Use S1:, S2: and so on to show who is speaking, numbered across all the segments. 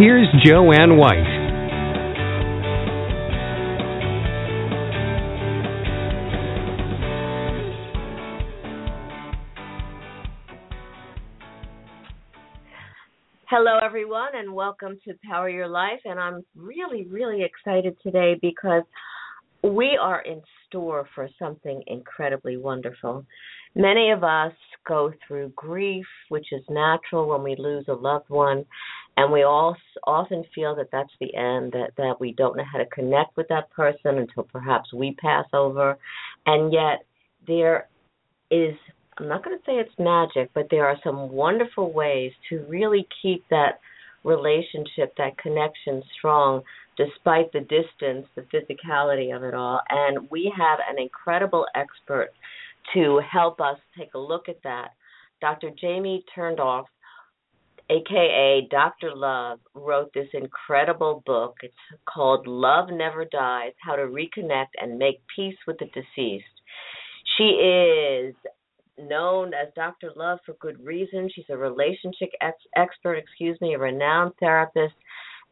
S1: Here's Jo Anne White.
S2: Hello, everyone, and welcome to Power Your Life. And I'm really, really excited today because we are in store for something incredibly wonderful. Many of us go through grief, which is natural when we lose a loved one, and we all often feel that that's the end that that we don't know how to connect with that person until perhaps we pass over and yet there is I'm not going to say it's magic but there are some wonderful ways to really keep that relationship that connection strong despite the distance the physicality of it all and we have an incredible expert to help us take a look at that Dr. Jamie Turndorf aka Dr. Love, wrote this incredible book. It's called Love Never Dies How to Reconnect and Make Peace with the Deceased. She is known as Dr. Love for good reason. She's a relationship ex- expert, excuse me, a renowned therapist.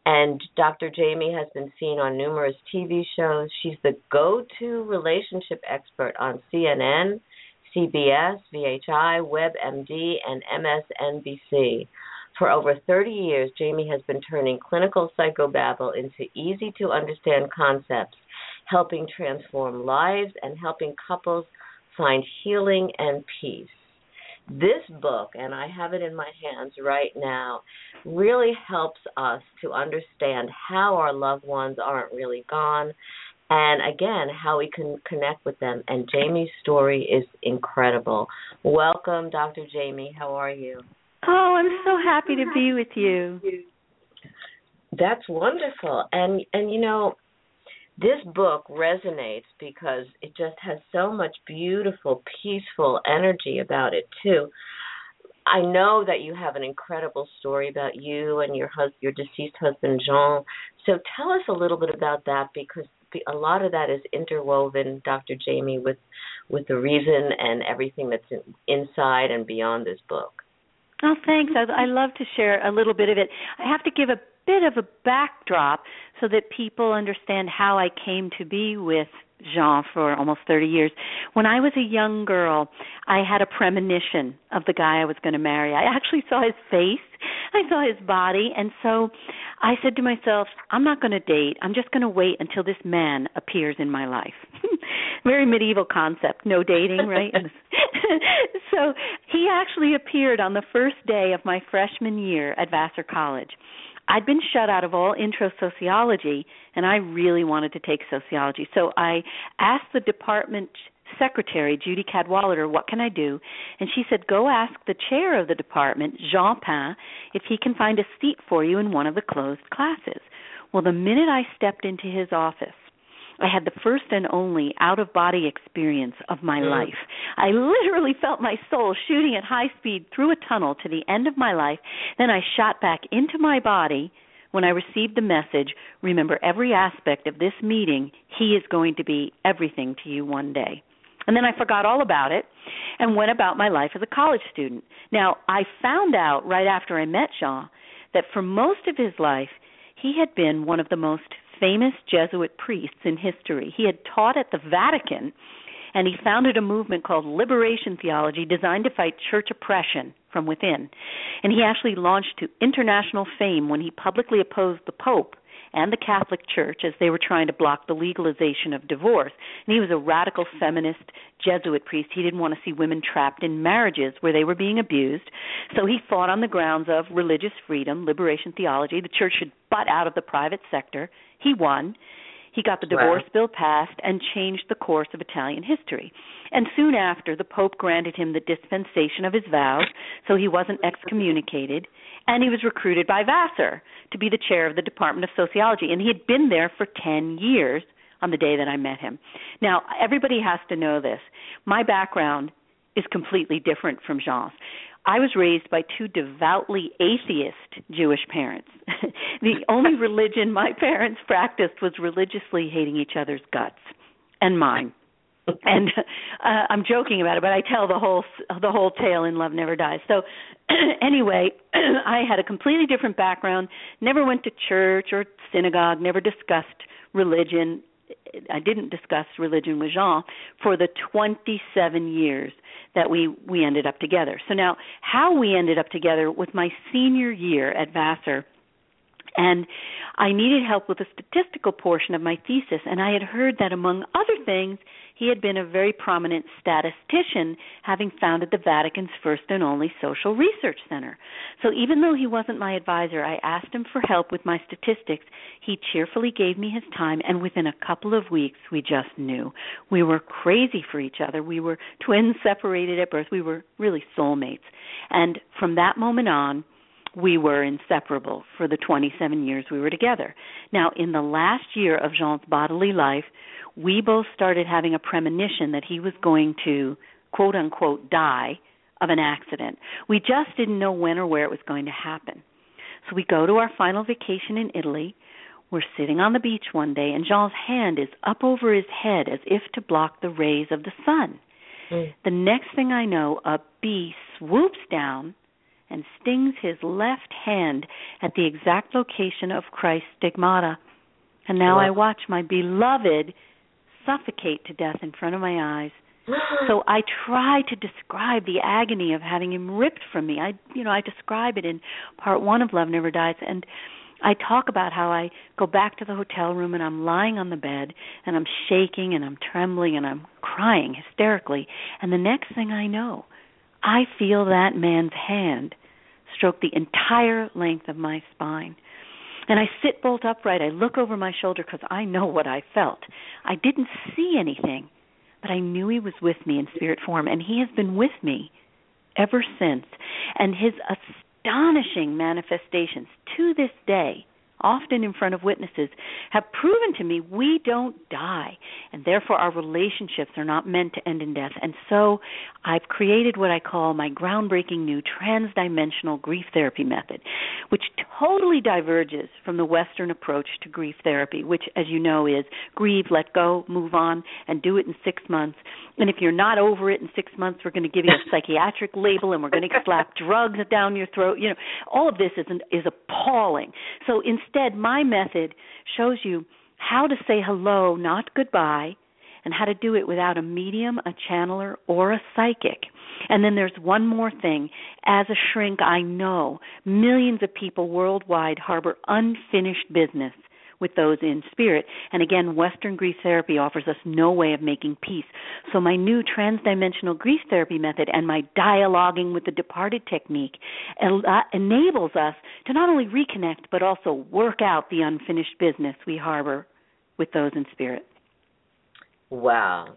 S2: And Dr. Jamie has been seen on numerous TV shows. She's the go to relationship expert on CNN, CBS, VHI, WebMD, and MSNBC. For over 30 years, Jamie has been turning clinical psychobabble into easy to understand concepts, helping transform lives and helping couples find healing and peace. This book, and I have it in my hands right now, really helps us to understand how our loved ones aren't really gone and again, how we can connect with them. And Jamie's story is incredible. Welcome, Dr. Jamie. How are you?
S3: Oh, I'm so happy to be with you.
S2: That's wonderful. And and you know, this book resonates because it just has so much beautiful, peaceful energy about it too. I know that you have an incredible story about you and your hus- your deceased husband Jean. So tell us a little bit about that because a lot of that is interwoven, Dr. Jamie, with with the reason and everything that's in, inside and beyond this book.
S3: Oh, thanks. I, I love to share a little bit of it. I have to give a bit of a backdrop so that people understand how I came to be with Jean for almost 30 years. When I was a young girl, I had a premonition of the guy I was going to marry. I actually saw his face, I saw his body, and so I said to myself, I'm not going to date. I'm just going to wait until this man appears in my life. Very medieval concept, no dating, right? so he actually appeared on the first day of my freshman year at Vassar College. I'd been shut out of all intro sociology, and I really wanted to take sociology. So I asked the department secretary, Judy Cadwallader, what can I do? And she said, go ask the chair of the department, Jean Pin, if he can find a seat for you in one of the closed classes. Well, the minute I stepped into his office, I had the first and only out of body experience of my mm. life. I literally felt my soul shooting at high speed through a tunnel to the end of my life. Then I shot back into my body when I received the message remember every aspect of this meeting. He is going to be everything to you one day. And then I forgot all about it and went about my life as a college student. Now, I found out right after I met Jean that for most of his life, he had been one of the most famous Jesuit priests in history. He had taught at the Vatican and he founded a movement called Liberation Theology designed to fight church oppression from within. And he actually launched to international fame when he publicly opposed the Pope and the Catholic Church as they were trying to block the legalization of divorce. And he was a radical feminist Jesuit priest. He didn't want to see women trapped in marriages where they were being abused. So he fought on the grounds of religious freedom, liberation theology. The church should butt out of the private sector. He won. He got the divorce wow. bill passed and changed the course of Italian history. And soon after, the Pope granted him the dispensation of his vows, so he wasn't excommunicated, and he was recruited by Vassar to be the chair of the Department of Sociology. And he had been there for 10 years on the day that I met him. Now, everybody has to know this. My background is completely different from Jean's. I was raised by two devoutly atheist Jewish parents. the only religion my parents practiced was religiously hating each other's guts and mine. and uh, I'm joking about it, but I tell the whole the whole tale in Love Never Dies. So anyway, I had a completely different background. Never went to church or synagogue. Never discussed religion. I didn't discuss religion with Jean for the 27 years that we we ended up together. So now, how we ended up together was my senior year at Vassar, and I needed help with the statistical portion of my thesis. And I had heard that, among other things, he had been a very prominent statistician, having founded the Vatican's first and only social research center. So even though he wasn't my advisor, I asked him for help with my statistics. He cheerfully gave me his time, and within a couple of weeks, we just knew. We were crazy for each other. We were twins separated at birth. We were really soulmates. And from that moment on, we were inseparable for the 27 years we were together. Now, in the last year of Jean's bodily life, we both started having a premonition that he was going to quote unquote die of an accident. We just didn't know when or where it was going to happen. So we go to our final vacation in Italy. We're sitting on the beach one day, and Jean's hand is up over his head as if to block the rays of the sun. Mm. The next thing I know, a bee swoops down and stings his left hand at the exact location of Christ's stigmata. And now I watch my beloved suffocate to death in front of my eyes. so I try to describe the agony of having him ripped from me. I you know, I describe it in part 1 of Love Never Dies and I talk about how I go back to the hotel room and I'm lying on the bed and I'm shaking and I'm trembling and I'm crying hysterically and the next thing I know I feel that man's hand stroke the entire length of my spine. And I sit bolt upright. I look over my shoulder because I know what I felt. I didn't see anything, but I knew he was with me in spirit form, and he has been with me ever since. And his astonishing manifestations to this day often in front of witnesses, have proven to me we don't die, and therefore our relationships are not meant to end in death. And so I've created what I call my groundbreaking new transdimensional grief therapy method, which totally diverges from the Western approach to grief therapy, which, as you know, is grieve, let go, move on, and do it in six months. And if you're not over it in six months, we're going to give you a psychiatric label and we're going to slap drugs down your throat. You know, all of this is an, is appalling. So instead, my method shows you how to say hello, not goodbye, and how to do it without a medium, a channeler, or a psychic. And then there's one more thing. As a shrink, I know millions of people worldwide harbor unfinished business with those in spirit. And again, Western grief therapy offers us no way of making peace. So my new transdimensional grief therapy method and my dialoguing with the departed technique uh, enables us to not only reconnect but also work out the unfinished business we harbor with those in spirit.
S2: Wow.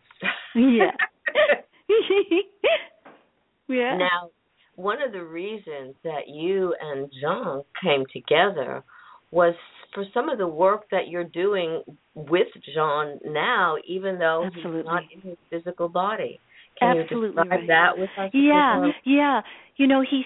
S3: yeah. yeah.
S2: Now, one of the reasons that you and John came together was for some of the work that you're doing with Jean now, even though
S3: Absolutely.
S2: he's not in his physical body. Can
S3: Absolutely
S2: you describe
S3: right.
S2: that with us?
S3: Yeah, yeah. You know, he's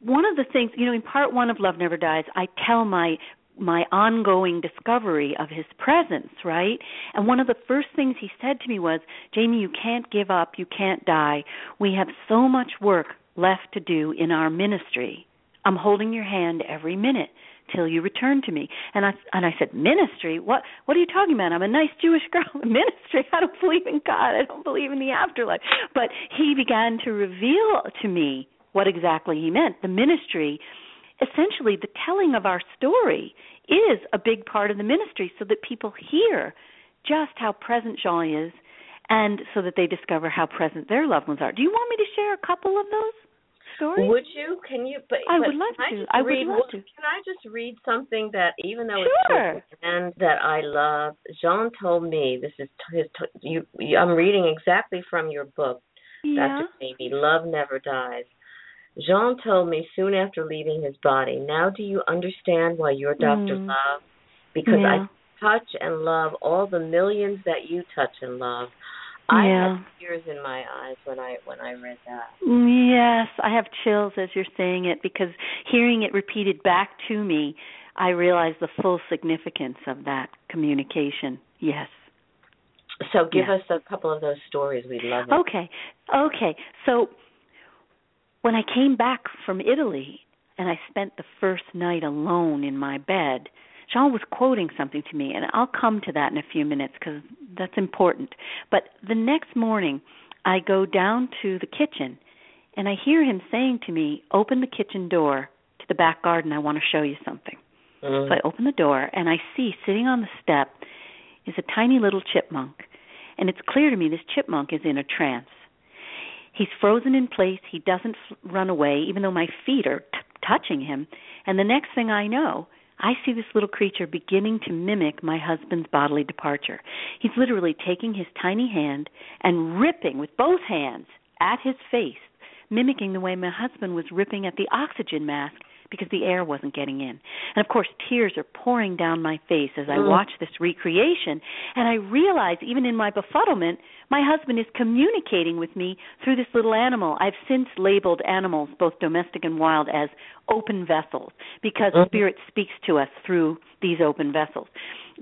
S3: one of the things. You know, in part one of Love Never Dies, I tell my my ongoing discovery of his presence, right? And one of the first things he said to me was, Jamie, you can't give up, you can't die. We have so much work left to do in our ministry. I'm holding your hand every minute till you return to me. And I and I said, Ministry? What what are you talking about? I'm a nice Jewish girl. Ministry? I don't believe in God. I don't believe in the afterlife. But he began to reveal to me what exactly he meant. The ministry essentially the telling of our story is a big part of the ministry so that people hear just how present Jean is and so that they discover how present their loved ones are. Do you want me to share a couple of those? Story?
S2: Would you? Can you? But
S3: I
S2: but
S3: would love to.
S2: I, just
S3: would
S2: read,
S3: love to.
S2: Can I just read something that, even though
S3: Sure.
S2: it's and that I love? Jean told me this is t- his. T- you. I'm reading exactly from your book,
S3: Yeah.
S2: Dr. Amy. Love never dies. Jean told me soon after leaving his body. Now, do you understand why your doctor
S3: Mm.
S2: loved? Because
S3: yeah.
S2: I touch and love all the millions that you touch and love. I
S3: Yeah.
S2: had tears in my eyes when I when I read that.
S3: Yes, I have chills as you're saying it because hearing it repeated back to me, I realize the full significance of that communication. Yes.
S2: So give
S3: Yeah.
S2: us a couple of those stories. We'd love it.
S3: Okay. Okay. So when I came back from Italy and I spent the first night alone in my bed, Jean was quoting something to me, and I'll come to that in a few minutes because that's important. But the next morning, I go down to the kitchen and I hear him saying to me, Open the kitchen door to the back garden. I want to show you something.
S2: Mm.
S3: So I open the door and I see sitting on the step is a tiny little chipmunk. And it's clear to me this chipmunk is in a trance. He's frozen in place. He doesn't f- run away, even though my feet are t- touching him. And the next thing I know, I see this little creature beginning to mimic my husband's bodily departure. He's literally taking his tiny hand and ripping with both hands at his face, mimicking the way my husband was ripping at the oxygen mask because the air wasn't getting in. And of course, tears are pouring down my face as I watch this recreation, and I realize, even in my befuddlement, my husband is communicating with me through this little animal. I've since labeled animals, both domestic and wild, as open vessels because spirit speaks to us through these open vessels.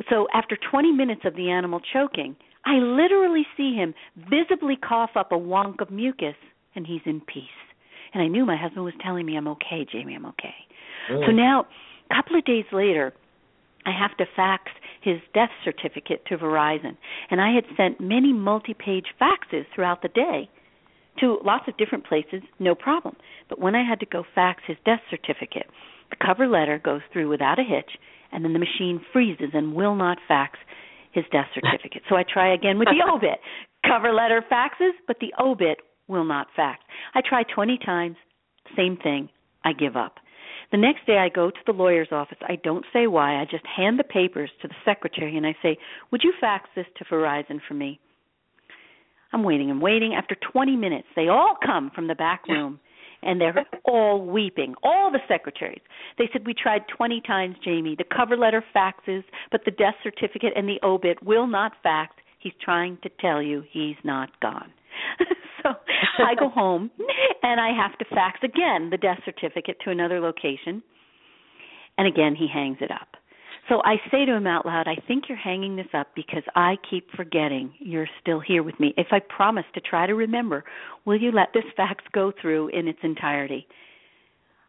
S3: So after 20 minutes of the animal choking, I literally see him visibly cough up a wonk of mucus, and he's in peace. And I knew my husband was telling me, I'm okay, Jamie, I'm okay.
S2: Mm.
S3: So now, a couple of days later, I have to fax his death certificate to Verizon. And I had sent many multi page faxes throughout the day to lots of different places, no problem. But when I had to go fax his death certificate, the cover letter goes through without a hitch, and then the machine freezes and will not fax his death certificate. so I try again with the obit. Cover letter faxes, but the obit will not fax. I try 20 times, same thing. I give up. The next day I go to the lawyer's office. I don't say why. I just hand the papers to the secretary and I say, "Would you fax this to Verizon for me?" I'm waiting and waiting. After 20 minutes, they all come from the back room and they're all weeping. All the secretaries. They said, We tried 20 times, Jamie. The cover letter faxes, but the death certificate and the obit will not fax. He's trying to tell you he's not gone. so I go home and I have to fax again the death certificate to another location. And again, he hangs it up. So I say to him out loud, I think you're hanging this up because I keep forgetting you're still here with me. If I promise to try to remember, will you let this fax go through in its entirety?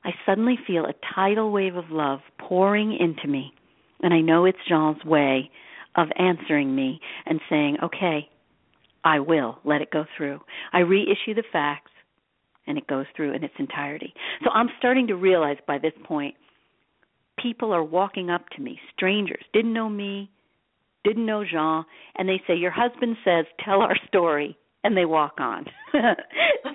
S3: I suddenly feel a tidal wave of love pouring into me, and I know it's Jean's way of answering me and saying, okay, I will let it go through. I reissue the facts and it goes through in its entirety. So I'm starting to realize by this point people are walking up to me, strangers, didn't know me, didn't know Jean, and they say, Your husband says, tell our story, and they walk on.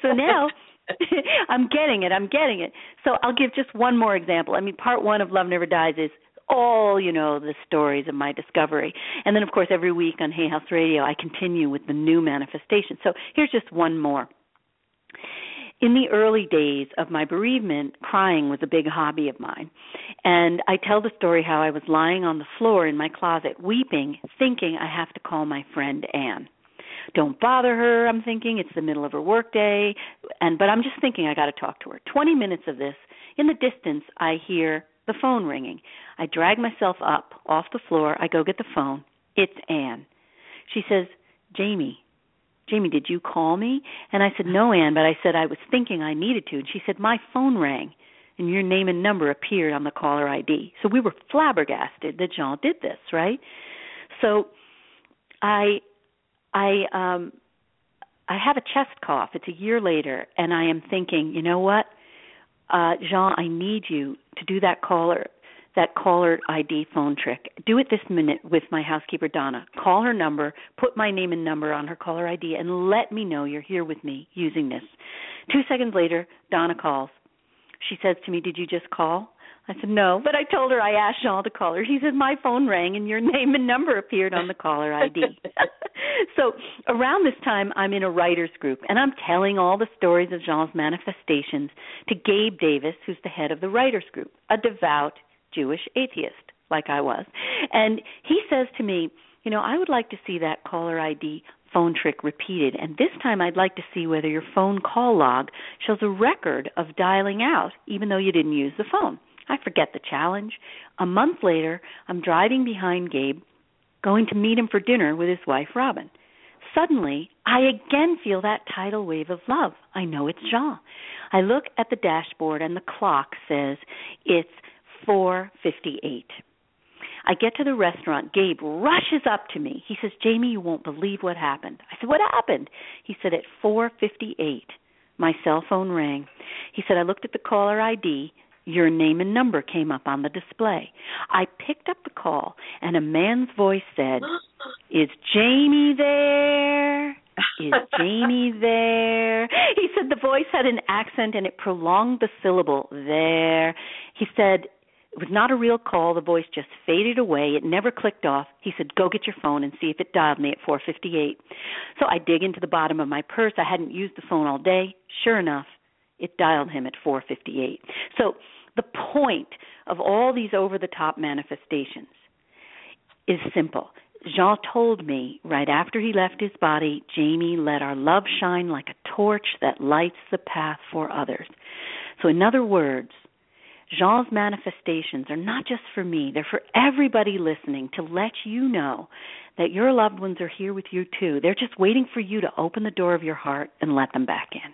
S3: so now I'm getting it, I'm getting it. So I'll give just one more example. I mean, part one of Love Never Dies is all, you know, the stories of my discovery. And then, of course, every week on Hay House Radio, I continue with the new manifestation. So here's just one more in the early days of my bereavement, crying was a big hobby of mine. And I tell the story how I was lying on the floor in my closet, weeping, thinking I have to call my friend Anne. Don't bother her, I'm thinking. It's the middle of her workday. And but I'm just thinking I got to talk to her. 20 minutes of this. In the distance, I hear the phone ringing. I drag myself up off the floor. I go get the phone. It's Anne. She says, "Jamie, Jamie, did you call me? And I said, No, Anne, but I said I was thinking I needed to. And she said, My phone rang and your name and number appeared on the caller ID. So we were flabbergasted that Jean did this, right? So I I um I have a chest cough. It's a year later and I am thinking, you know what? Uh Jean, I need you to do that caller that caller ID phone trick. Do it this minute with my housekeeper Donna. Call her number, put my name and number on her caller ID, and let me know you're here with me using this. Two seconds later, Donna calls. She says to me, Did you just call? I said, No, but I told her I asked Jean to call her. She said, My phone rang and your name and number appeared on the caller ID. so around this time, I'm in a writer's group and I'm telling all the stories of Jean's manifestations to Gabe Davis, who's the head of the writer's group, a devout Jewish atheist like I was. And he says to me, You know, I would like to see that caller ID phone trick repeated. And this time I'd like to see whether your phone call log shows a record of dialing out, even though you didn't use the phone. I forget the challenge. A month later, I'm driving behind Gabe, going to meet him for dinner with his wife, Robin. Suddenly, I again feel that tidal wave of love. I know it's Jean. I look at the dashboard and the clock says it's 4:58. I get to the restaurant. Gabe rushes up to me. He says, "Jamie, you won't believe what happened." I said, "What happened?" He said, "At 4:58, my cell phone rang." He said, "I looked at the caller ID. Your name and number came up on the display. I picked up the call, and a man's voice said, "Is Jamie there? Is Jamie there? He said the voice had an accent and it prolonged the syllable there. He said it was not a real call. The voice just faded away. It never clicked off. He said, "Go get your phone and see if it dialed me at 4:58." So I dig into the bottom of my purse. I hadn't used the phone all day. Sure enough, it dialed him at 4:58. So the point of all these over-the-top manifestations is simple. Jean told me right after he left his body, Jamie, let our love shine like a torch that lights the path for others. So, in other words, Jean's manifestations are not just for me, they're for everybody listening to let you know that your loved ones are here with you too. They're just waiting for you to open the door of your heart and let them back in.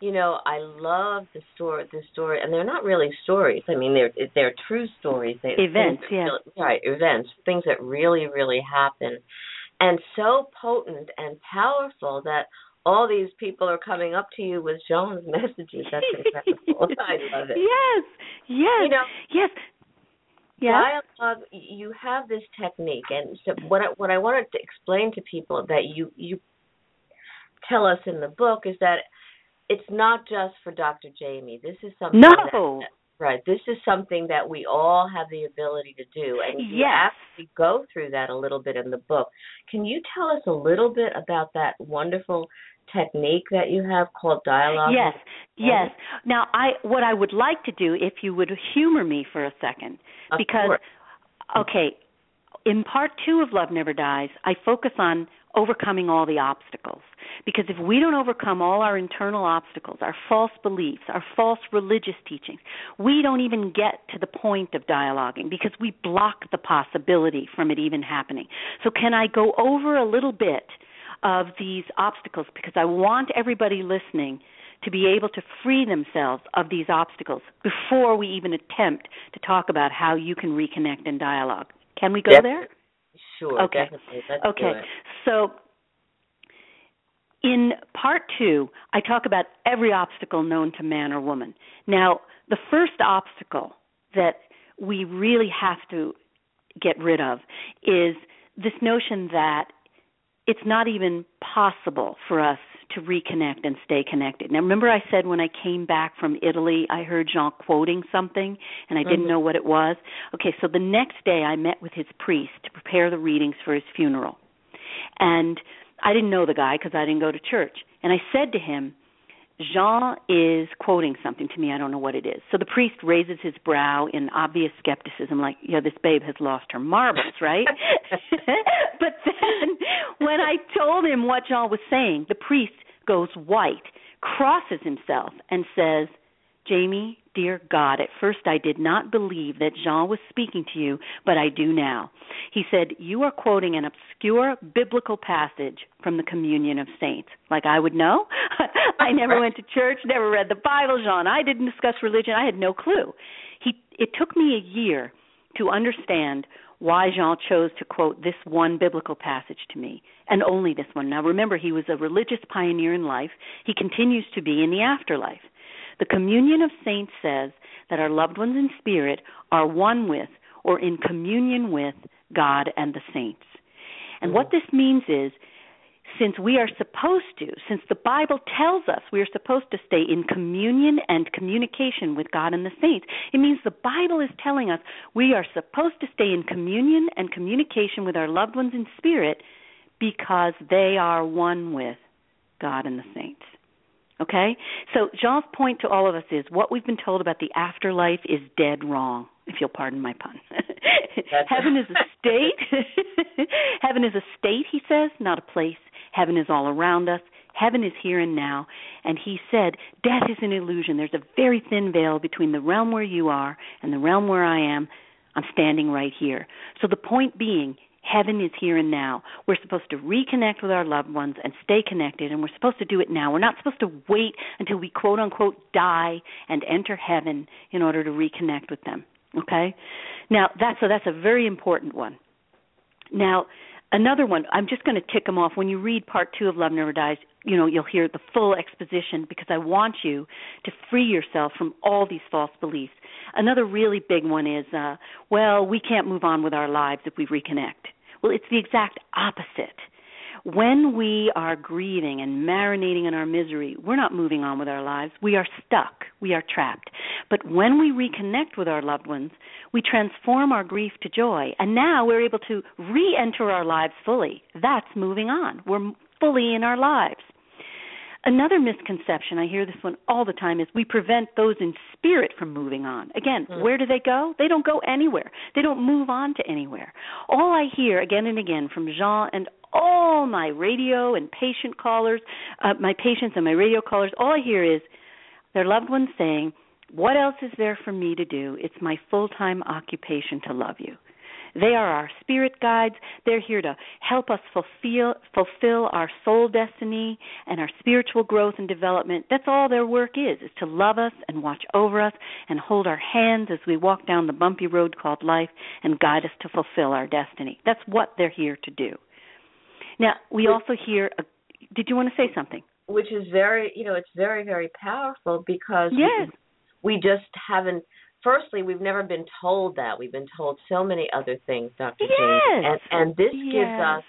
S2: You know, I love the story. The story, and they're not really stories. I mean, they're they're true stories. They,
S3: events, yeah,
S2: really, right. Events, things that really, really happen, and so potent and powerful that all these people are coming up to you with Jean's messages. That's incredible. I love it.
S3: Yes, yes,
S2: you know,
S3: yes. Yeah.
S2: Dialogue. You have this technique, and so what I, what I wanted to explain to people that you you tell us in the book is that it's not just for Dr. Jamie. This is something.
S3: No.
S2: That, right. This is something that we all have the ability to do, and you
S3: yes.
S2: actually go through that a little bit in the book. Can you tell us a little bit about that wonderful technique that you have called dialogue?
S3: Yes, yes. Now, I what I would like to do, if you would humor me for a second,
S2: Of
S3: because
S2: course.
S3: okay, in part two of Love Never Dies, I focus on overcoming all the obstacles. Because if we don't overcome all our internal obstacles, our false beliefs, our false religious teachings, we don't even get to the point of dialoguing because we block the possibility from it even happening. So, can I go over a little bit of these obstacles because I want everybody listening to be able to free themselves of these obstacles before we even attempt to talk about how you can reconnect and dialogue. Can we go
S2: Yep.
S3: there?
S2: Sure.
S3: Okay.
S2: Definitely. Let's
S3: Okay. So in part two, I talk about every obstacle known to man or woman. Now, the first obstacle that we really have to get rid of is this notion that it's not even possible for us to reconnect and stay connected. Now, remember, I said when I came back from Italy, I heard Jean quoting something and I didn't
S2: Mhm.
S3: know what it was. Okay, so the next day I met with his priest to prepare the readings for his funeral. And I didn't know the guy because I didn't go to church. And I said to him, Jean is quoting something to me. I don't know what it is. So the priest raises his brow in obvious skepticism, like, yeah, this babe has lost her marbles, right? but then when I told him what Jean was saying, the priest goes white, crosses himself, and says, Jamie, dear God, at first I did not believe that Jean was speaking to you, but I do now. He said, You are quoting an obscure biblical passage from the Communion of Saints. Like I would know? I never went to church, never read the Bible, Jean. I didn't discuss religion. I had no clue. He it took me a year to understand why Jean chose to quote this one biblical passage to me, and only this one. Now remember, he was a religious pioneer in life. He continues to be in the afterlife. The Communion of Saints says that our loved ones in spirit are one with or in communion with God and the saints. And what mm. this means is since we are supposed to, since the Bible tells us we are supposed to stay in communion and communication with God and the saints, it means the Bible is telling us we are supposed to stay in communion and communication with our loved ones in spirit because they are one with God and the saints. Okay? So Jean's point to all of us is what we've been told about the afterlife is dead wrong, if you'll pardon my pun. Heaven is a state. Heaven is a state, he says, not a place. Heaven is all around us. Heaven is here and now. And he said, Death is an illusion. There's a very thin veil between the realm where you are and the realm where I am. I'm standing right here. So the point being, Heaven is here and now. We're supposed to reconnect with our loved ones and stay connected, and we're supposed to do it now. We're not supposed to wait until we quote unquote die and enter heaven in order to reconnect with them. Okay? Now, that's so that's a very important one. Now, another one, I'm just going to tick them off. When you read part two of Love Never Dies, you know, you'll hear the full exposition because I want you to free yourself from all these false beliefs. Another really big one is, uh, well, we can't move on with our lives if we reconnect. Well, it's the exact opposite. When we are grieving and marinating in our misery, we're not moving on with our lives. We are stuck. We are trapped. But when we reconnect with our loved ones, we transform our grief to joy. And now we're able to re enter our lives fully. That's moving on. We're fully in our lives. Another misconception, I hear this one all the time, is we prevent those in spirit from moving on. Again, mm. where do they go? They don't go anywhere. They don't move on to anywhere. All I hear again and again from Jean and all my radio and patient callers, uh, my patients and my radio callers, all I hear is their loved ones saying, What else is there for me to do? It's my full time occupation to love you. They are our spirit guides. They're here to help us fulfill fulfill our soul destiny and our spiritual growth and development. That's all their work is, is to love us and watch over us and hold our hands as we walk down the bumpy road called life and guide us to fulfill our destiny. That's what they're here to do. Now, we also hear a, did you want to say something?
S2: Which is very, you know, it's very very powerful because
S3: yes.
S2: we, we just haven't firstly, we've never been told that. We've been told so many other things, Dr.
S3: Yes.
S2: James. And, and this
S3: yes.
S2: gives us,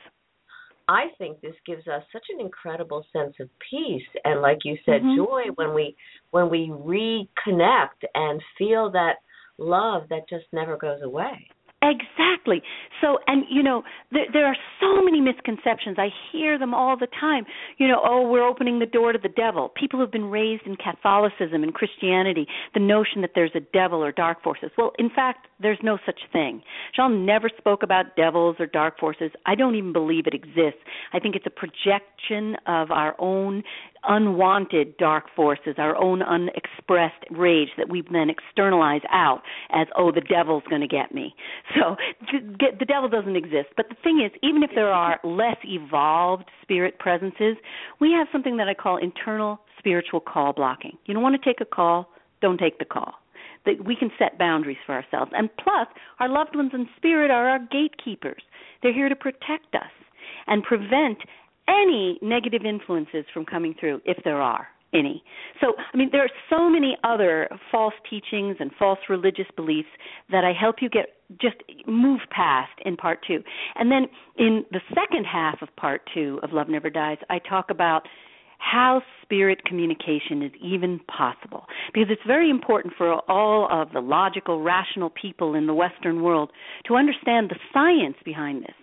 S2: I think this gives us such an incredible sense of peace and, like you said,
S3: mm-hmm.
S2: joy when we when we reconnect and feel that love that just never goes away.
S3: Exactly. So, and you know, there, there are so many misconceptions. I hear them all the time. You know, oh, we're opening the door to the devil. People who've been raised in Catholicism and Christianity, the notion that there's a devil or dark forces. Well, in fact, there's no such thing. Jean never spoke about devils or dark forces. I don't even believe it exists. I think it's a projection of our own unwanted dark forces, our own unexpressed rage that we then externalize out as, oh, the devil's going to get me. So the, devil doesn't exist. But the thing is, even if there are less evolved spirit presences, we have something that I call internal spiritual call blocking. You don't want to take a call, don't take the call. That we can set boundaries for ourselves. And plus, our loved ones in spirit are our gatekeepers. They're here to protect us and prevent any negative influences from coming through, if there are any. So, I mean, there are so many other false teachings and false religious beliefs that I help you get just move past in part two. And then in the second half of part two of Love Never Dies, I talk about how spirit communication is even possible. Because it's very important for all of the logical, rational people in the Western world to understand the science behind this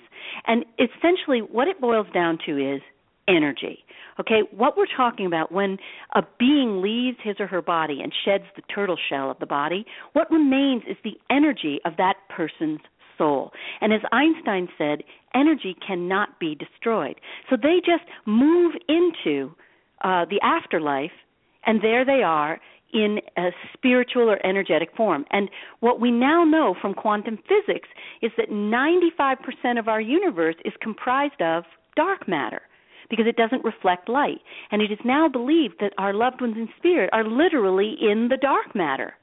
S3: and essentially, what it boils down to is energy. Okay, what we're talking about when a being leaves his or her body and sheds the turtle shell of the body, what remains is the energy of that person's soul. And as Einstein said, energy cannot be destroyed. So they just move into uh, the afterlife, and there they are in a spiritual or energetic form. And what we now know from quantum physics is that 95% of our universe is comprised of dark matter because it doesn't reflect light. And it is now believed that our loved ones in spirit are literally in the dark matter.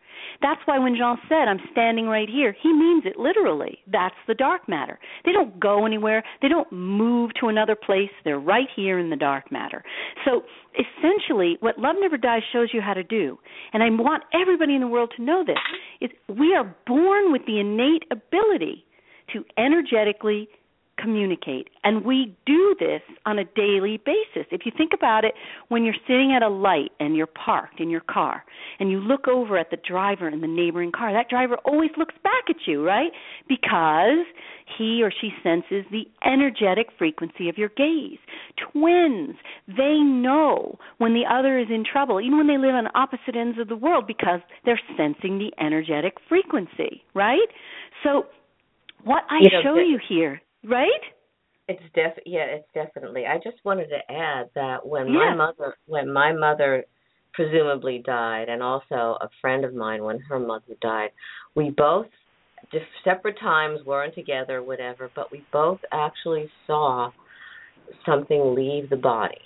S3: That's why when Jean said, I'm standing right here, he means it literally. That's the dark matter. They don't go anywhere, they don't move to another place. They're right here in the dark matter. So essentially, what Love Never Dies shows you how to do, and I want everybody in the world to know this, is we are born with the innate ability to energetically communicate. And we do this on a daily basis. If you think about it, when you're sitting at a light and you're parked in your car and you look over at the driver in the neighboring car, that driver always looks back at you, right? Because he or she senses the energetic frequency of your gaze. Twins, they know when the other is in trouble, even when they live on opposite ends of the world, because they're sensing the energetic frequency, right? So, what I
S2: you know,
S3: show you here right?
S2: It's def yeah, it's definitely. I just wanted to add that when
S3: yeah.
S2: my mother when my mother presumably died and also a friend of mine when her mother died, we both just separate times weren't together whatever, but we both actually saw something leave the body.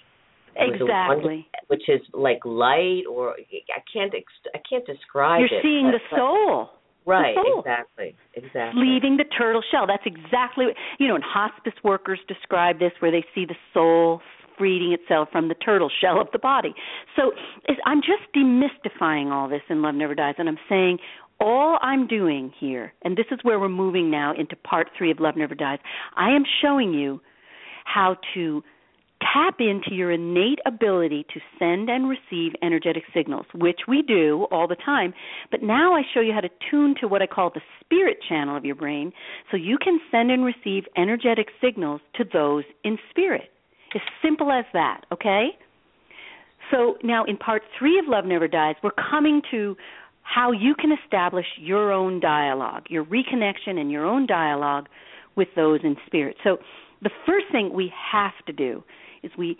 S3: Exactly.
S2: which is like light or I can't ex- I can't describe
S3: You're
S2: it.
S3: seeing
S2: but,
S3: the soul.
S2: Right, exactly, exactly.
S3: Leaving the turtle shell. That's exactly what, you know, and hospice workers describe this where they see the soul freeing itself from the turtle shell of the body. So I'm just demystifying all this in Love Never Dies, and I'm saying all I'm doing here, and this is where we're moving now into part three of Love Never Dies, I am showing you how to tap into your innate ability to send and receive energetic signals, which we do all the time. But now I show you how to tune to what I call the spirit channel of your brain so you can send and receive energetic signals to those in spirit. As simple as that, okay? So now in part three of Love Never Dies, we're coming to how you can establish your own dialogue, your reconnection and your own dialogue with those in spirit. So the first thing we have to do is we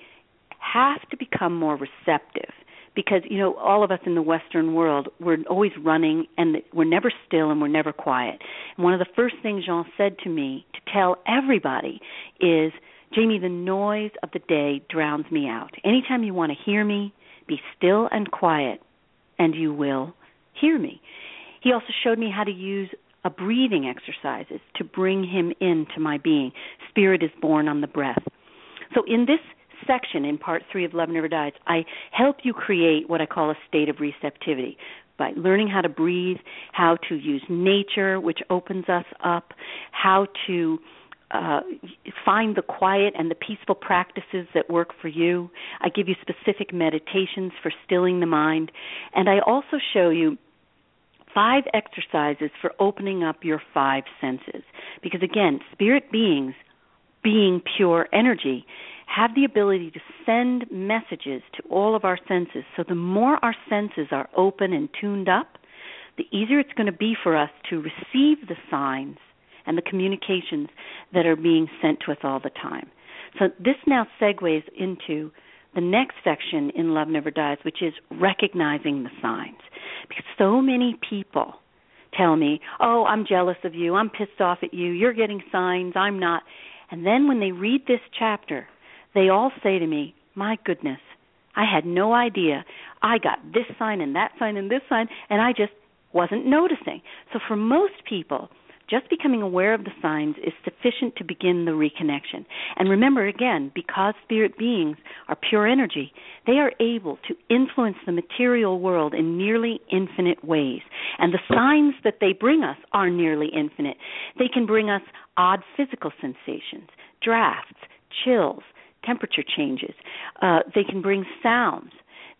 S3: have to become more receptive because you know all of us in the western world we're always running and we're never still and we're never quiet. And one of the first things jean said to me to tell everybody is jamie the noise of the day drowns me out. Anytime you want to hear me be still and quiet and you will hear me. He also showed me how to use a breathing exercises to bring him into my being. Spirit is born on the breath. So in this section in part three of Love Never Dies, I help you create what I call a state of receptivity by learning how to breathe, how to use nature, which opens us up, how to uh, find the quiet and the peaceful practices that work for you. I give you specific meditations for stilling the mind, and I also show you five exercises for opening up your five senses. Because again, spirit beings being pure energy, have the ability to send messages to all of our senses. So the more our senses are open and tuned up, the easier it's going to be for us to receive the signs and the communications that are being sent to us all the time. So this now segues into the next section in Love Never Dies, which is recognizing the signs. Because so many people tell me, oh, I'm jealous of you, I'm pissed off at you, you're getting signs, I'm not. And then when they read this chapter, they all say to me, My goodness, I had no idea. I got this sign and that sign and this sign, and I just wasn't noticing. So for most people, just becoming aware of the signs is sufficient to begin the reconnection. And remember again, because spirit beings are pure energy, they are able to influence the material world in nearly infinite ways. And the signs that they bring us are nearly infinite. They can bring us odd physical sensations, drafts, chills, temperature changes. Uh, they can bring sounds.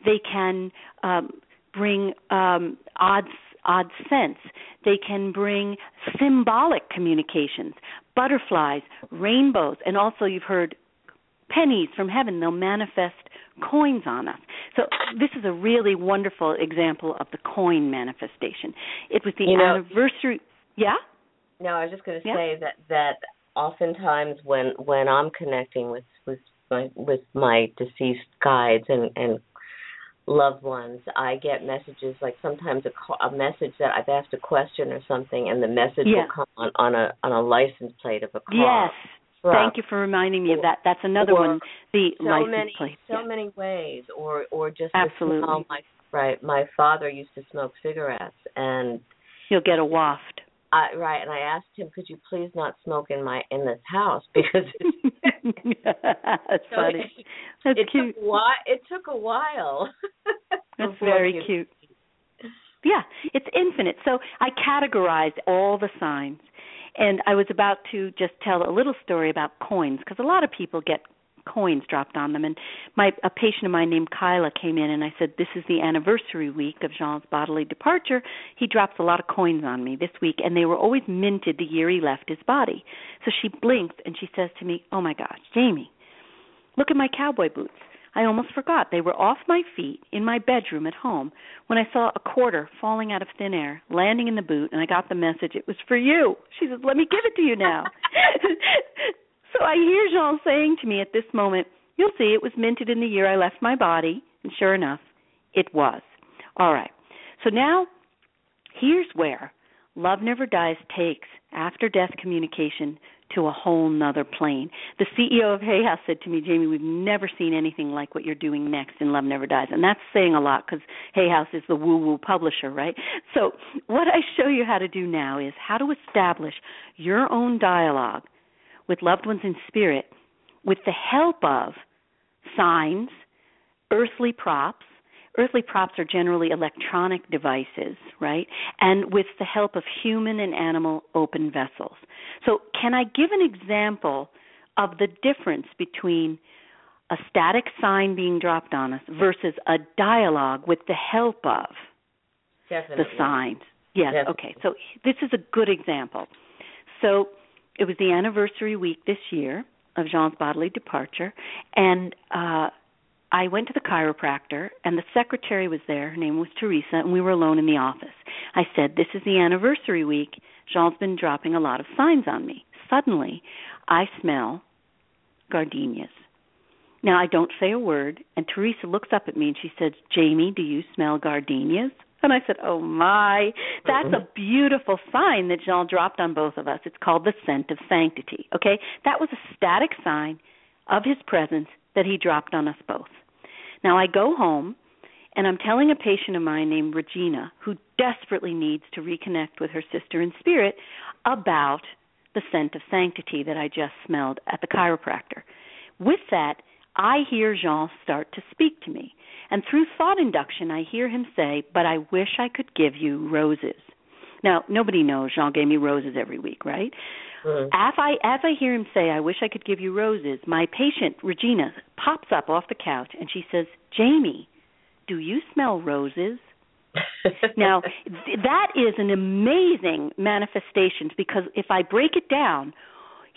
S3: They can um, bring um, odd odd scents. They can bring symbolic communications, butterflies, rainbows, and also you've heard pennies from heaven. They'll manifest coins on us. So this is a really wonderful example of the coin manifestation. It was the
S2: you know,
S3: anniversary. Yeah.
S2: No, I was just going to
S3: yeah.
S2: say that that oftentimes when when I'm connecting with with my with my deceased guides and and loved ones, I get messages like sometimes a, call, a message that I've asked a question or something, and the message
S3: yeah.
S2: will come on, on a on a license plate of a car.
S3: Yes. Thank you for reminding me of that. That's another one. The
S2: so
S3: license
S2: many
S3: plate.
S2: so
S3: yeah.
S2: many ways, or or just
S3: absolutely
S2: smell my right. My father used to smoke cigarettes, and
S3: you'll get a waft.
S2: I, right, and I asked him, "Could you please not smoke in my in this house because it's
S3: that's
S2: so
S3: funny.
S2: It,
S3: That's
S2: it
S3: cute.
S2: Took a while, it took a while.
S3: That's very cute. Yeah, it's infinite. So I categorized all the signs. And I was about to just tell a little story about coins because a lot of people get coins dropped on them. And my a patient of mine named Kyla came in and I said, "This is the anniversary week of Jean's bodily departure. He drops a lot of coins on me this week, and they were always minted the year he left his body." So she blinks and she says to me, "Oh my gosh, Jamie, look at my cowboy boots." I almost forgot. They were off my feet in my bedroom at home when I saw a quarter falling out of thin air, landing in the boot, and I got the message it was for you. She says, Let me give it to you now. so I hear Jean saying to me at this moment, You'll see, it was minted in the year I left my body. And sure enough, it was. All right. So now, here's where Love Never Dies takes after death communication to a whole nother plane. The CEO of Hay House said to me, Jamie, we've never seen anything like what you're doing next in Love Never Dies. And that's saying a lot because Hay House is the woo woo publisher, right? So, what I show you how to do now is how to establish your own dialogue with loved ones in spirit with the help of signs, earthly props, earthly props are generally electronic devices, right? And with the help of human and animal open vessels. So, can I give an example of the difference between a static sign being dropped on us versus a dialogue with the help of
S2: Definitely.
S3: the signs? Yes,
S2: Yes.
S3: okay. So, this is a good example. So, it was the anniversary week this year of Jean's bodily departure, and uh I went to the chiropractor, and the secretary was there. Her name was Teresa, and we were alone in the office. I said, This is the anniversary week. Jean's been dropping a lot of signs on me. Suddenly, I smell gardenias. Now, I don't say a word, and Teresa looks up at me and she says, Jamie, do you smell gardenias? And I said, Oh my, that's uh-huh. a beautiful sign that Jean dropped on both of us. It's called the scent of sanctity. Okay? That was a static sign of his presence that he dropped on us both. Now I go home and I'm telling a patient of mine named Regina who desperately needs to reconnect with her sister in spirit about the scent of sanctity that I just smelled at the chiropractor. With that, I hear Jean start to speak to me. And through thought induction, I hear him say, But I wish I could give you roses. Now, nobody knows Jean gave me roses every week, right?
S2: Mhm.
S3: As I as I hear him say, "I wish I could give you roses," my patient Regina pops up off the couch and she says, "Jamie, do you smell roses?" now, th- that is an amazing manifestation because if I break it down,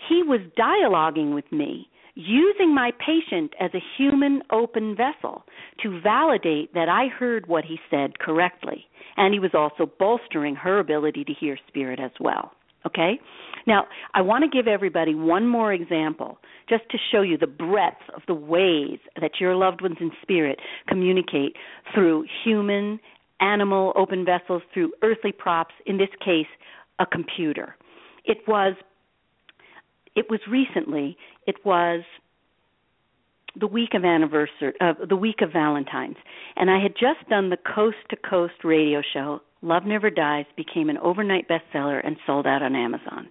S3: he was dialoguing with me using my patient as a human open vessel to validate that I heard what he said correctly. And he was also bolstering her ability to hear spirit as well. Okay? Now, I want to give everybody one more example just to show you the breadth of the ways that your loved ones in spirit communicate through human, animal open vessels, through earthly props, in this case, a computer. It was it was recently, it was the week of anniversary uh, the week of Valentine's and I had just done the coast to coast radio show Love Never Dies became an overnight bestseller and sold out on Amazon.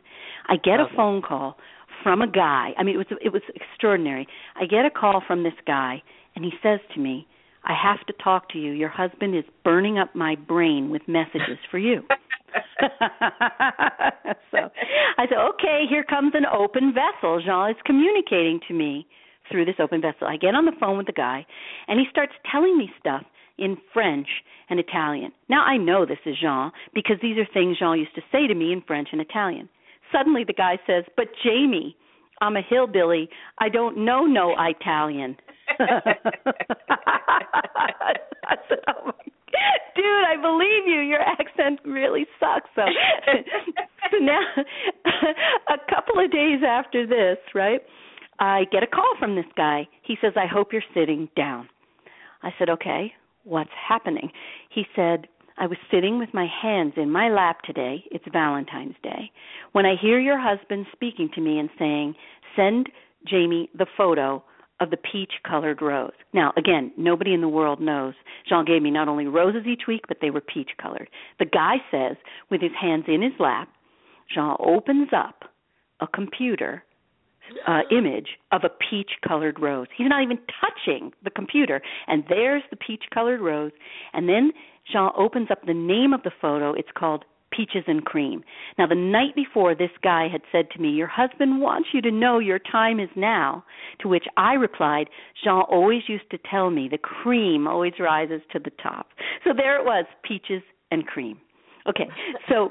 S3: I get a phone call from a guy. I mean it was it was extraordinary. I get a call from this guy and he says to me, "I have to talk to you. Your husband is burning up my brain with messages for you." so I said, okay, here comes an open vessel. Jean is communicating to me through this open vessel. I get on the phone with the guy, and he starts telling me stuff in French and Italian. Now I know this is Jean because these are things Jean used to say to me in French and Italian. Suddenly the guy says, "But Jamie, I'm a hillbilly. I don't know no Italian." I said, "Oh my dude, I believe you. Your accent really sucks." So, so now, a couple of days after this, right? I get a call from this guy. He says, "I hope you're sitting down." I said, "Okay, what's happening?" He said, I was sitting with my hands in my lap today. It's Valentine's Day. When I hear your husband speaking to me and saying, Send Jamie the photo of the peach colored rose. Now, again, nobody in the world knows. Jean gave me not only roses each week, but they were peach colored. The guy says, with his hands in his lap, Jean opens up a computer uh, image of a peach colored rose. He's not even touching the computer, and there's the peach colored rose. And then Jean opens up the name of the photo. It's called Peaches and Cream. Now, the night before, this guy had said to me, Your husband wants you to know your time is now. To which I replied, Jean always used to tell me the cream always rises to the top. So there it was, peaches and cream. Okay, so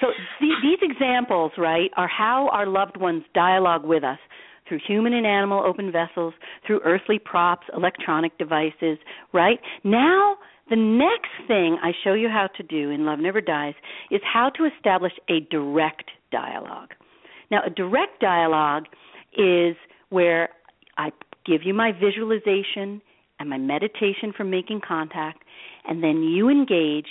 S3: so these examples, right, are how our loved ones dialogue with us through human and animal open vessels, through earthly props, electronic devices, right? Now, the next thing I show you how to do in Love Never Dies is how to establish a direct dialogue. Now, a direct dialogue is where I give you my visualization and my meditation for making contact, and then you engage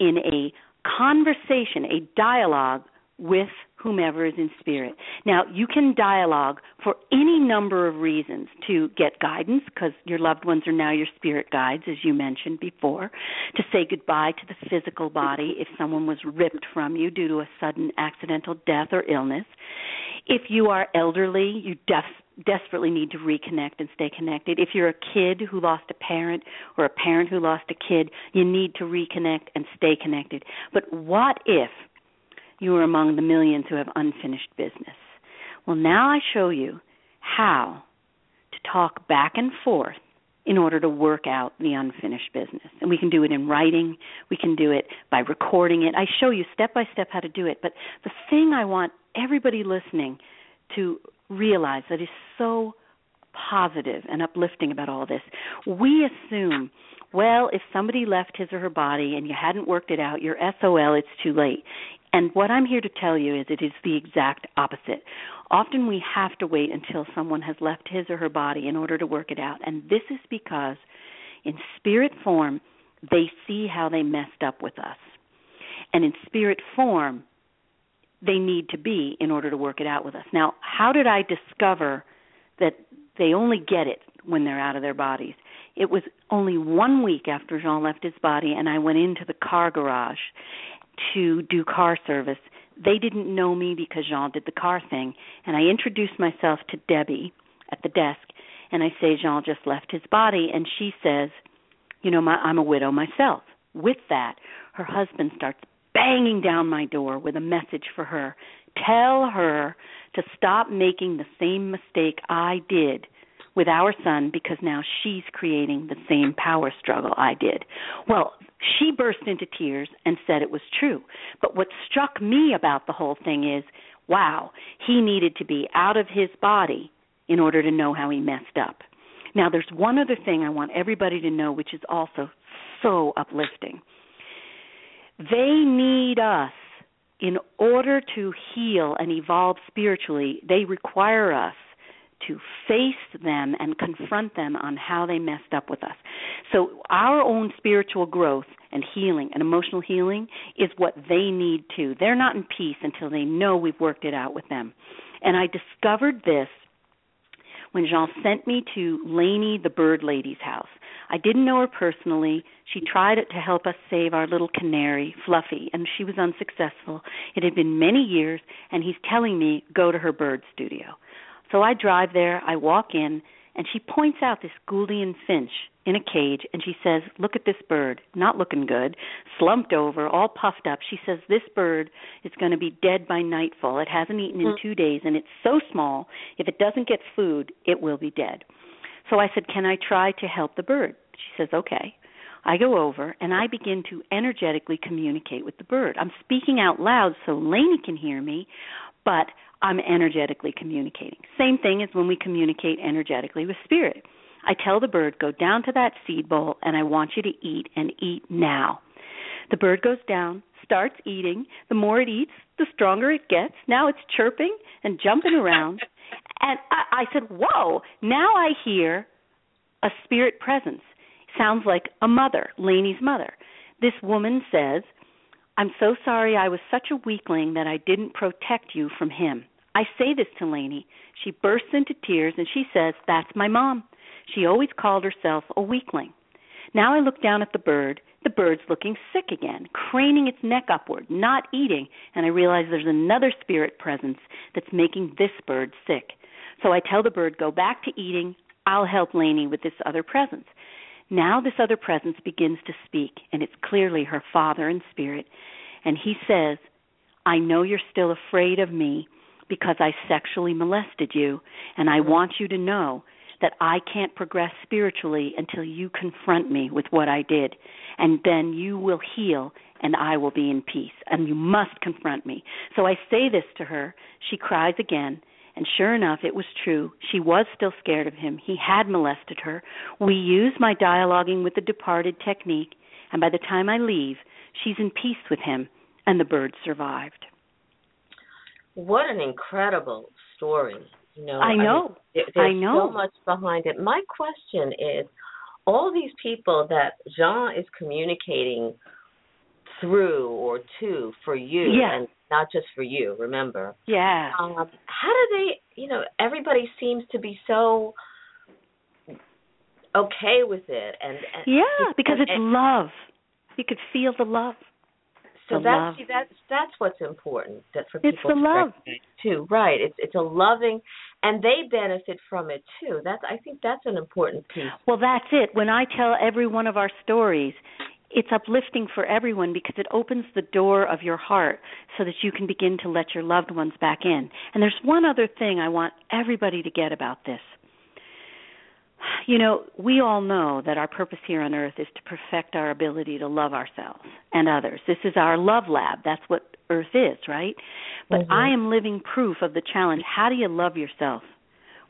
S3: in a conversation, a dialogue with whomever is in spirit. Now, you can dialogue for any number of reasons to get guidance because your loved ones are now your spirit guides, as you mentioned before, to say goodbye to the physical body if someone was ripped from you due to a sudden accidental death or illness. If you are elderly, you desperately need to reconnect and stay connected. If you're a kid who lost a parent or a parent who lost a kid, you need to reconnect and stay connected. But what if you are among the millions who have unfinished business? Well, now I show you how to talk back and forth in order to work out the unfinished business. And we can do it in writing, we can do it by recording it. I show you step by step how to do it. But the thing I want everybody listening to realize that is so positive and uplifting about all this. We assume, well, if somebody left his or her body and you hadn't worked it out, you're SOL, it's too late. And what I'm here to tell you is it is the exact opposite. Often we have to wait until someone has left his or her body in order to work it out. And this is because in spirit form, they see how they messed up with us. And in spirit form, they need to be in order to work it out with us. Now, how did I discover that they only get it when they're out of their bodies? It was only one week after Jean left his body, and I went into the car garage to do car service. They didn't know me because Jean did the car thing, and I introduced myself to Debbie at the desk, and I say Jean just left his body, and she says, "You know, my, I'm a widow myself." With that, her husband starts banging down my door with a message for her. Tell her to stop making the same mistake I did with our son because now she's creating the same power struggle I did. Well, she burst into tears and said it was true. But what struck me about the whole thing is wow, he needed to be out of his body in order to know how he messed up. Now, there's one other thing I want everybody to know, which is also so uplifting. They need us in order to heal and evolve spiritually. They require us to face them and confront them on how they messed up with us. So, our own spiritual growth and healing and emotional healing is what they need too. They're not in peace until they know we've worked it out with them. And I discovered this when Jean sent me to Lainey the bird lady's house. I didn't know her personally. She tried it to help us save our little canary, Fluffy, and she was unsuccessful. It had been many years, and he's telling me go to her bird studio. So I drive there, I walk in, and she points out this Gouldian finch in a cage and she says, Look at this bird, not looking good, slumped over, all puffed up. She says, This bird is going to be dead by nightfall. It hasn't eaten in mm. two days and it's so small, if it doesn't get food, it will be dead. So I said, Can I try to help the bird? She says, Okay. I go over and I begin to energetically communicate with the bird. I'm speaking out loud so Lainey can hear me, but I'm energetically communicating. Same thing as when we communicate energetically with spirit. I tell the bird, go down to that seed bowl and I want you to eat and eat now. The bird goes down, starts eating. The more it eats, the stronger it gets. Now it's chirping and jumping around. And I, I said, Whoa, now I hear a spirit presence. Sounds like a mother, Lainey's mother. This woman says, I'm so sorry I was such a weakling that I didn't protect you from him. I say this to Lainey. She bursts into tears and she says, That's my mom. She always called herself a weakling. Now I look down at the bird. The bird's looking sick again, craning its neck upward, not eating, and I realize there's another spirit presence that's making this bird sick. So I tell the bird, Go back to eating. I'll help Lainey with this other presence. Now this other presence begins to speak, and it's clearly her father in spirit. And he says, I know you're still afraid of me because I sexually molested you, and I want you to know that I can't progress spiritually until you confront me with what I did. And then you will heal and I will be in peace. And you must confront me. So I say this to her. She cries again. And sure enough, it was true. She was still scared of him. He had molested her. We use my dialoguing with the departed technique, and by the time I leave, she's in peace with him, and the bird survived.
S2: What an incredible story. You know,
S3: I know.
S2: I mean, there's
S3: I know.
S2: so much behind it. My question is all these people that Jean is communicating through or to for you
S3: Yeah.
S2: and not just for you, remember.
S3: Yeah.
S2: Um, how do they, you know, everybody seems to be so okay with it and, and
S3: Yeah, because it's
S2: and-
S3: love. You could feel the love.
S2: So that's
S3: love.
S2: see, that's that's what's important that for people It's
S3: the
S2: to
S3: love.
S2: too right it's it's a loving and they benefit from it too that's i think that's an important piece
S3: Well, that's it. When I tell every one of our stories, it's uplifting for everyone because it opens the door of your heart so that you can begin to let your loved ones back in. And there's one other thing I want everybody to get about this. You know, we all know that our purpose here on earth is to perfect our ability to love ourselves and others. This is our love lab. That's what earth is, right? But
S2: Mhm.
S3: I am living proof of the challenge. How do you love yourself?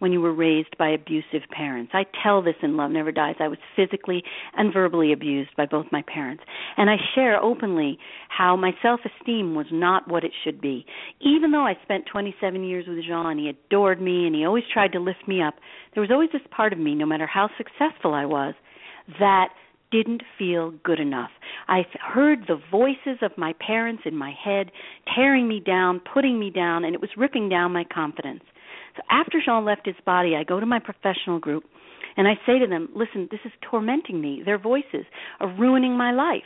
S3: When you were raised by abusive parents. I tell this in Love Never Dies. I was physically and verbally abused by both my parents. And I share openly how my self esteem was not what it should be. Even though I spent 27 years with Jean and he adored me and he always tried to lift me up, there was always this part of me, no matter how successful I was, that didn't feel good enough. I heard the voices of my parents in my head tearing me down, putting me down, and it was ripping down my confidence. So after Jean left his body, I go to my professional group and I say to them, listen, this is tormenting me. Their voices are ruining my life.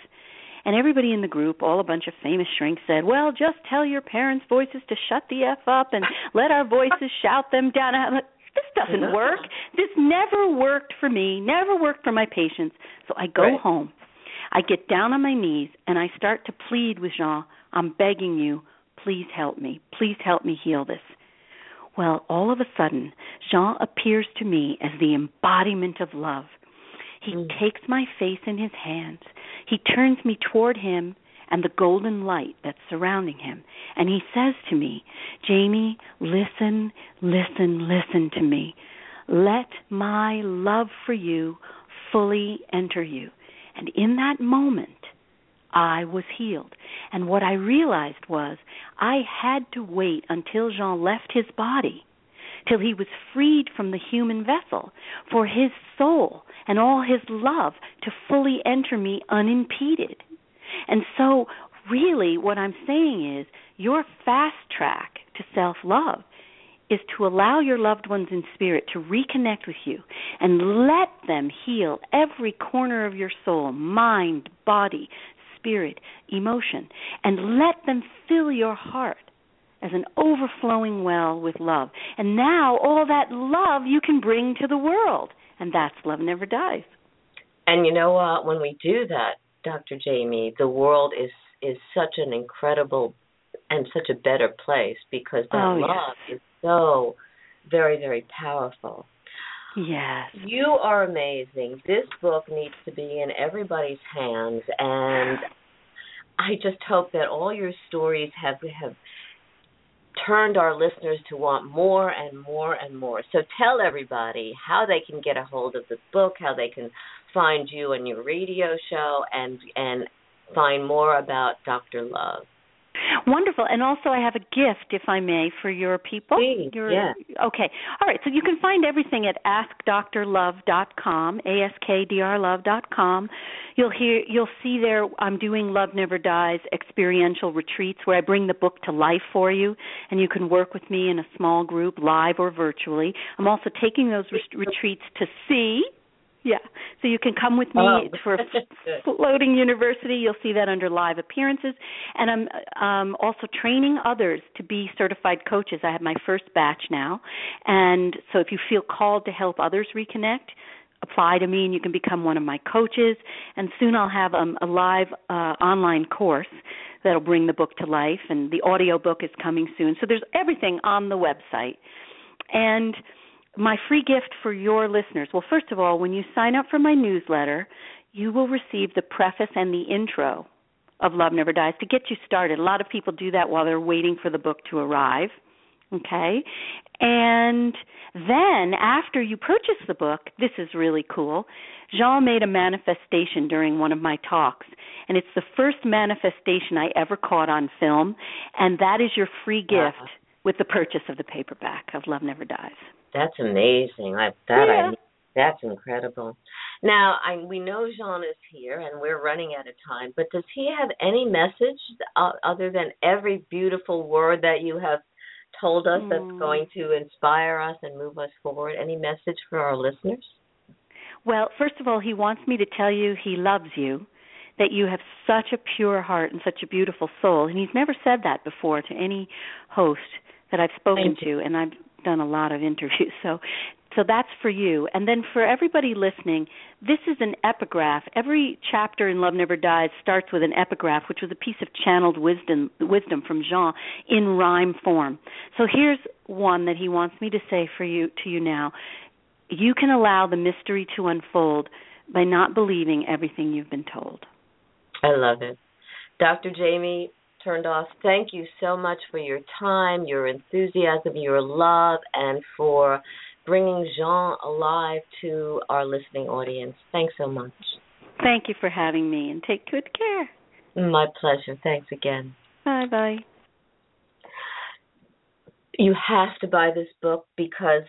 S3: And everybody in the group, all a bunch of famous shrinks, said, well, just tell your parents' voices to shut the F up and let our voices shout them down. I'm like, this doesn't work. This never worked for me, never worked for my patients. So I go
S2: Right.
S3: home. I get down on my knees and I start to plead with Jean, I'm begging you, please help me. Please help me heal this. Well, all of a sudden, Jean appears to me as the embodiment of love. He
S2: Mm.
S3: takes my face in his hands. He turns me toward him and the golden light that's surrounding him. And he says to me, Jamie, listen, listen, listen to me. Let my love for you fully enter you. And in that moment, I was healed. And what I realized was I had to wait until Jean left his body, till he was freed from the human vessel, for his soul and all his love to fully enter me unimpeded. And so, really, what I'm saying is your fast track to self love is to allow your loved ones in spirit to reconnect with you and let them heal every corner of your soul, mind, body, spirit, emotion, and let them fill your heart as an overflowing well with love. And now all that love you can bring to the world. And that's Love Never Dies.
S2: and you know what when we do that dr jamie the world is is such an incredible and such a better place because that
S3: Oh, yes.
S2: love is so very very powerful
S3: Yes.
S2: You are amazing. This book needs to be in everybody's hands, and I just hope that all your stories have have turned our listeners to want more and more and more. So tell everybody how they can get a hold of the book, how they can find you and your radio show, and and find more about Dr. Love.
S3: Wonderful. And also, I have a gift, if I may, for your people.
S2: Please,
S3: your,
S2: yeah.
S3: Okay. All right. So you can find everything at askdrlove.com, askdrlove.com. You'll hear, you'll see there. I'm doing Love Never Dies experiential retreats where I bring the book to life for you, and you can work with me in a small group, live or virtually. I'm also taking those re- retreats to see yeah. So you can come with me
S2: oh,
S3: for Floating University. You'll see that under live appearances. And I'm um, also training others to be certified coaches. I have my first batch now. And so if you feel called to help others reconnect, apply to me and you can become one of my coaches. And soon I'll have um, a live uh, online course that'll bring the book to life. And the audio book is coming soon. So there's everything on the website. And my free gift for your listeners. Well, first of all, when you sign up for my newsletter, you will receive the preface and the intro of Love Never Dies to get you started. A lot of people do that while they're waiting for the book to arrive. Okay? And then after you purchase the book, this is really cool. Jean made a manifestation during one of my talks, and it's the first manifestation I ever caught on film, and that is your free gift wow. with the purchase of the paperback of Love Never Dies.
S2: That's amazing. I that
S3: yeah.
S2: I that's incredible. Now, I we know Jean is here and we're running out of time, but does he have any message uh, other than every beautiful word that you have told us mm. that's hmm. going to inspire us and move us forward? Any message for our listeners?
S3: Well, first of all, he wants me to tell you he loves you, that you have such a pure heart and such a beautiful soul, and he's never said that before to any host that I've spoken to, and I've done a lot of interviews. So so that's for you. And then for everybody listening, this is an epigraph. Every chapter in Love Never Dies starts with an epigraph, which was a piece of channeled wisdom wisdom from Jean in rhyme form. So here's one that he wants me to say for you to you now. You can allow the mystery to unfold by not believing everything you've been told.
S2: I love it. Dr. Jamie Turndorf, thank you so much for your time, your enthusiasm, your love, and for bringing Jean alive to our listening audience. Thanks so much.
S3: Thank you for having me, and take good care.
S2: My pleasure. Thanks again.
S3: Bye bye.
S2: You have to buy this book because,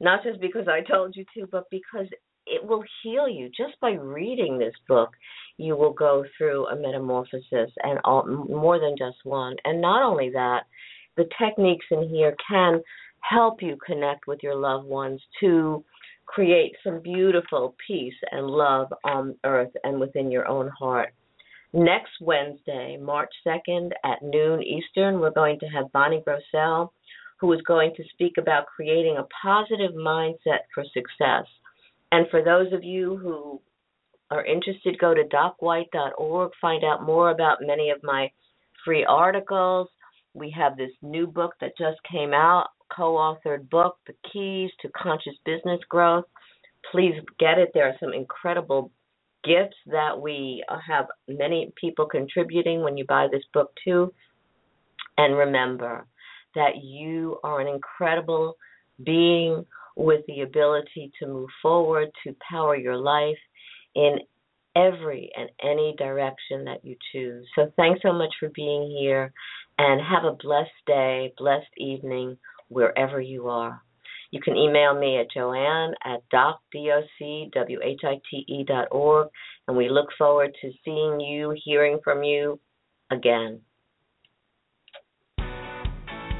S2: not just because I told you to, but because it will heal you. Just by reading this book you will go through a metamorphosis and all, more than just one. And not only that the techniques in here can help you connect with your loved ones to create some beautiful peace and love on earth and within your own heart. Next wednesday march 2nd at noon eastern we're going to have bonnie grossell who is going to speak about creating a positive mindset for success and for those of you who are interested, go to docwhite.org, find out more about many of my free articles. We have this new book that just came out, co authored book, The Keys to Conscious Business Growth. Please get it. There are some incredible gifts that we have many people contributing when you buy this book, too. And remember that you are an incredible being with the ability to move forward, to power your life in every and any direction that you choose. So thanks so much for being here and have a blessed day, blessed evening, wherever you are. You can email me at joanne at doc, D-O-C-W-H-I-T-E dot org, and we look forward to seeing you, hearing from you again.